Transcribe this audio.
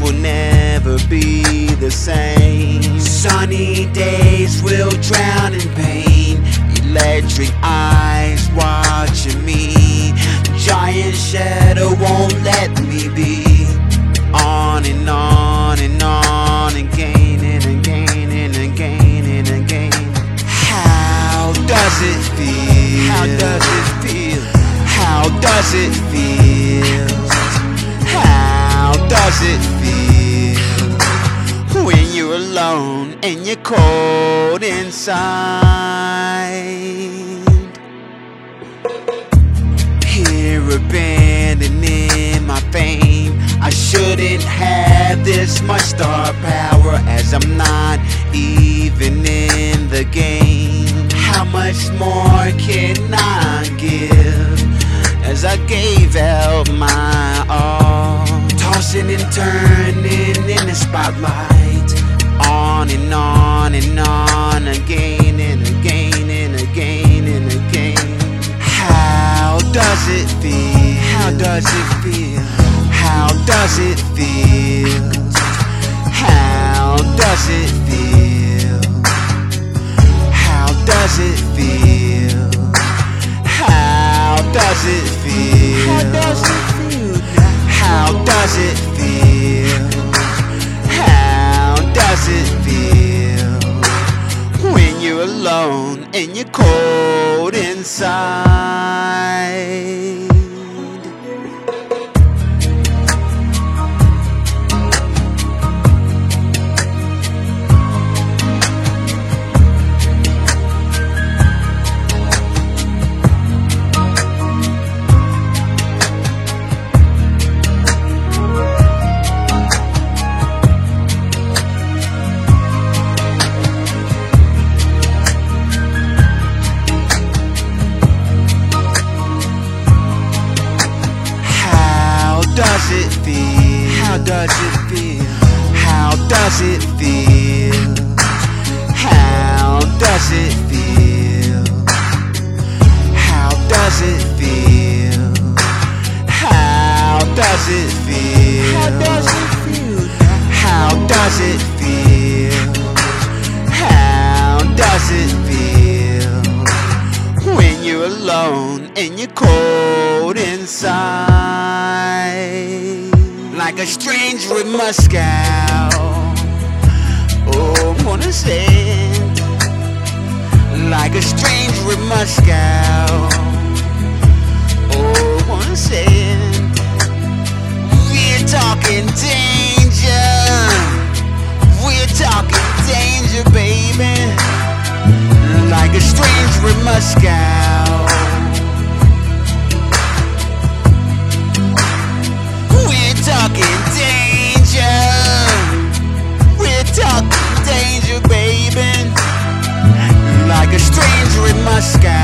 will never be the same. Sunny days will drown in pain. Electric eyes watching me. Giant shadow won't let me be. On and on and on again and again and again and again. How does it feel? How does it feel? How does it feel? How does it feel? And you're cold inside? Here abandoning my fame. I shouldn't have this much star power as I'm not even in the game. How much more can I give as I gave out my all? Tossing and turning in the spotlight, on and on and on again and again and again and again. How does it feel? How does it feel? How does it feel? You're cold inside? Does it feel? How does it feel? How does it feel? How does it feel? How does it feel? How does it feel? How does it feel when you're alone and you're cold inside? Like a stranger in Moscow. Wanna say like a stranger in Moscow. Oh, wanna say we're talking danger. We're talking danger, baby. Like a stranger in Moscow. sky